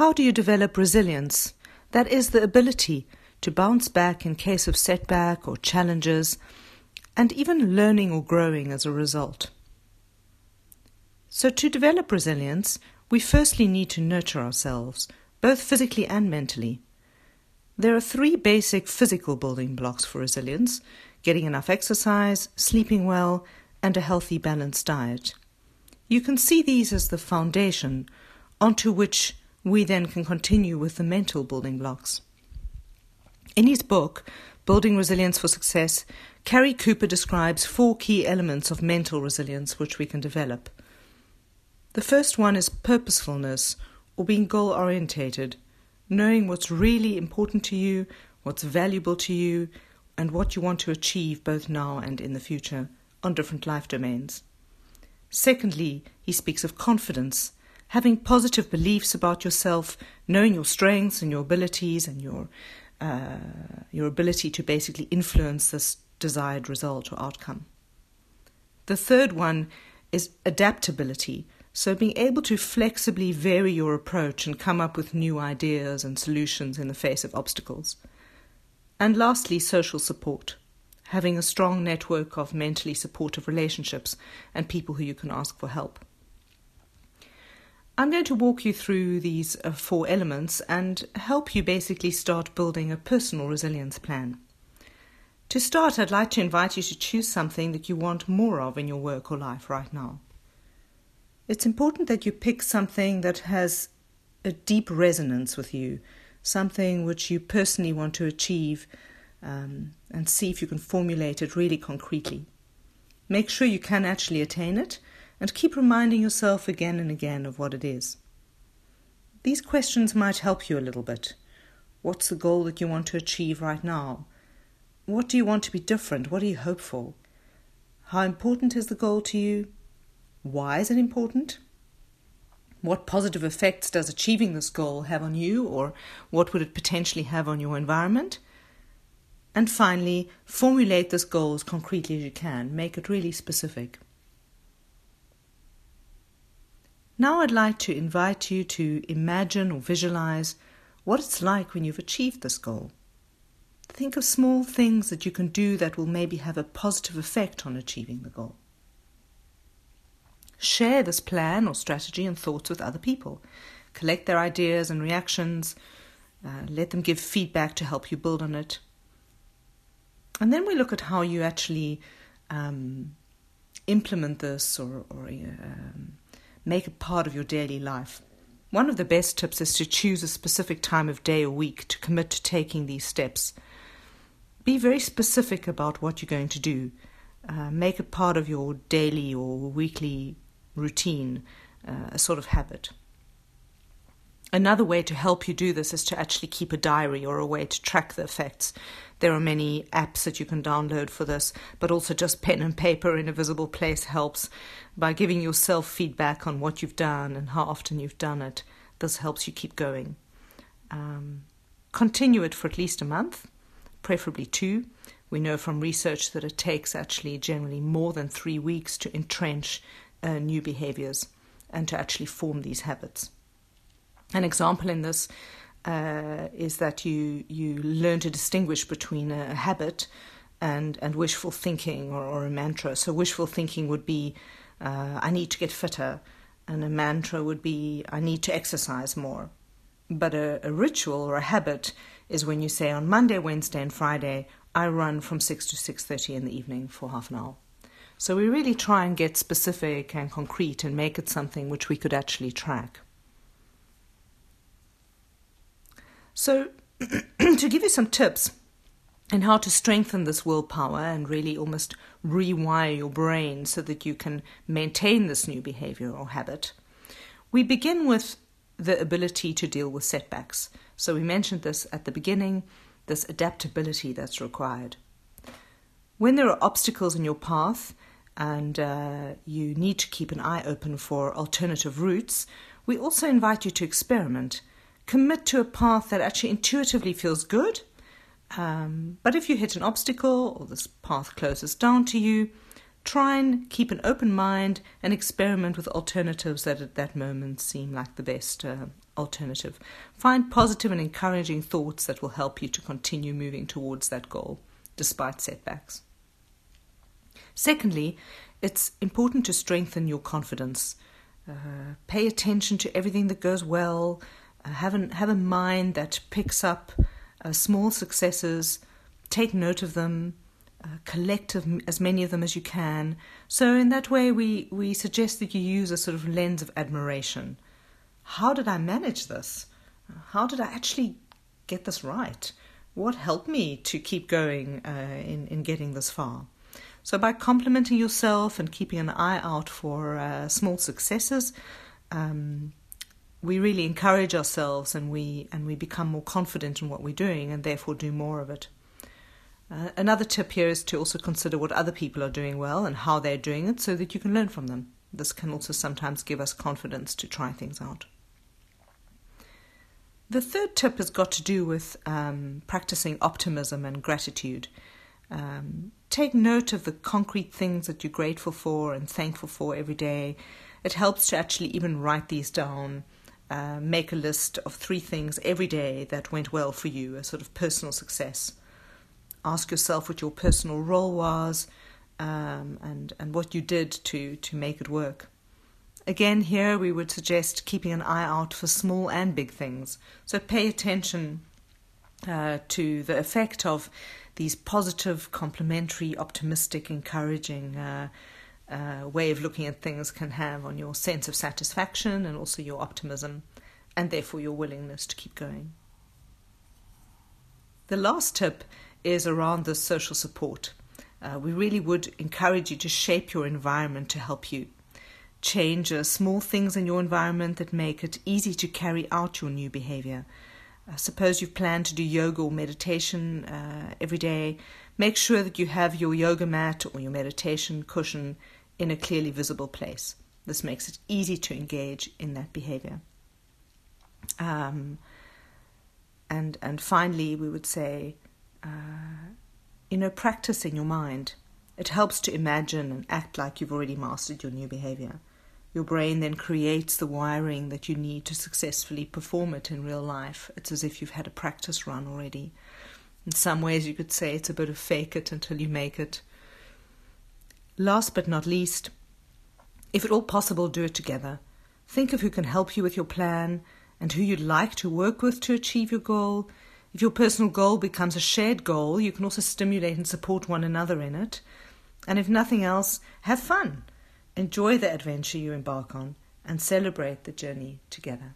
How do you develop resilience? That is the ability to bounce back in case of setback or challenges, and even learning or growing as a result. So, to develop resilience, we firstly need to nurture ourselves, both physically and mentally. There are three basic physical building blocks for resilience getting enough exercise, sleeping well, and a healthy, balanced diet. You can see these as the foundation onto which we then can continue with the mental building blocks. In his book, Building Resilience for Success, Cary Cooper describes four key elements of mental resilience which we can develop. The first one is purposefulness, or being goal orientated, knowing what's really important to you, what's valuable to you, and what you want to achieve both now and in the future on different life domains. Secondly, he speaks of confidence, having positive beliefs about yourself, knowing your strengths and your abilities and your uh, your ability to basically influence this desired result or outcome. The third one is adaptability, so being able to flexibly vary your approach and come up with new ideas and solutions in the face of obstacles. And lastly, social support, having a strong network of mentally supportive relationships and people who you can ask for help. I'm going to walk you through these uh, four elements and help you basically start building a personal resilience plan. To start, I'd like to invite you to choose something that you want more of in your work or life right now. It's important that you pick something that has a deep resonance with you, something which you personally want to achieve, um, and see if you can formulate it really concretely. Make sure you can actually attain it and keep reminding yourself again and again of what it is. These questions might help you a little bit. What's the goal that you want to achieve right now? What do you want to be different? What do you hope for? How important is the goal to you? Why is it important? What positive effects does achieving this goal have on you, or what would it potentially have on your environment? And finally, formulate this goal as concretely as you can, make it really specific. Now I'd like to invite you to imagine or visualize what it's like when you've achieved this goal. Think of small things that you can do that will maybe have a positive effect on achieving the goal. Share this plan or strategy and thoughts with other people. Collect their ideas and reactions. Uh, let them give feedback to help you build on it. And then we look at how you actually um, implement this or, or um, make it part of your daily life. One of the best tips is to choose a specific time of day or week to commit to taking these steps. Be very specific about what you're going to do. Uh, make it part of your daily or weekly routine, uh, a sort of habit. Another way to help you do this is to actually keep a diary or a way to track the effects. There are many apps that you can download for this, but also just pen and paper in a visible place helps by giving yourself feedback on what you've done and how often you've done it. This helps you keep going. Um, continue it for at least a month, preferably two. We know from research that it takes actually generally more than three weeks to entrench uh, new behaviors and to actually form these habits. An example in this uh, is that you you learn to distinguish between a habit and and wishful thinking or, or a mantra. So wishful thinking would be uh, I need to get fitter, and a mantra would be I need to exercise more. But a, a ritual or a habit is when you say on Monday, Wednesday, and Friday I run from six to six thirty in the evening for half an hour. So we really try and get specific and concrete and make it something which we could actually track. So, to give you some tips on how to strengthen this willpower and really almost rewire your brain so that you can maintain this new behavior or habit, we begin with the ability to deal with setbacks. So, we mentioned this at the beginning this adaptability that's required. When there are obstacles in your path and uh, you need to keep an eye open for alternative routes, we also invite you to experiment commit to a path that actually intuitively feels good. Um, but if you hit an obstacle or this path closes down to you, try and keep an open mind and experiment with alternatives that at that moment seem like the best uh, alternative. Find positive and encouraging thoughts that will help you to continue moving towards that goal despite setbacks. Secondly, it's important to strengthen your confidence. Uh, pay attention to everything that goes well. Uh, have, an, have a mind that picks up uh, small successes. Take note of them. Uh, collect as many of them as you can. So, in that way, we, we suggest that you use a sort of lens of admiration. How did I manage this? How did I actually get this right? What helped me to keep going uh, in, in getting this far? So, by complimenting yourself and keeping an eye out for uh, small successes, um, we really encourage ourselves and we and we become more confident in what we're doing and therefore do more of it. Uh, another tip here is to also consider what other people are doing well and how they're doing it so that you can learn from them. This can also sometimes give us confidence to try things out. The third tip has got to do with um, practicing optimism and gratitude. Um, take note of the concrete things that you're grateful for and thankful for every day. It helps to actually even write these down. Uh, make a list of three things every day that went well for you, a sort of personal success. Ask yourself what your personal role was um, and, and what you did to, to make it work. Again, here we would suggest keeping an eye out for small and big things. So pay attention uh, to the effect of these positive, complimentary, optimistic, encouraging uh, uh, way of looking at things can have on your sense of satisfaction and also your optimism, and therefore your willingness to keep going. The last tip is around the social support. Uh, we really would encourage you to shape your environment to help you. Change uh, small things in your environment that make it easy to carry out your new behavior. Uh, suppose you've planned to do yoga or meditation uh, every day. Make sure that you have your yoga mat or your meditation cushion in a clearly visible place. This makes it easy to engage in that behavior. Um, and and finally, we would say, uh, you know, practice in your mind. It helps to imagine and act like you've already mastered your new behavior. Your brain then creates the wiring that you need to successfully perform it in real life. It's as if you've had a practice run already. In some ways, you could say it's a bit of fake it until you make it. Last but not least, if at all possible, do it together. Think of who can help you with your plan and who you'd like to work with to achieve your goal. If your personal goal becomes a shared goal, you can also stimulate and support one another in it. And if nothing else, have fun. Enjoy the adventure you embark on and celebrate the journey together.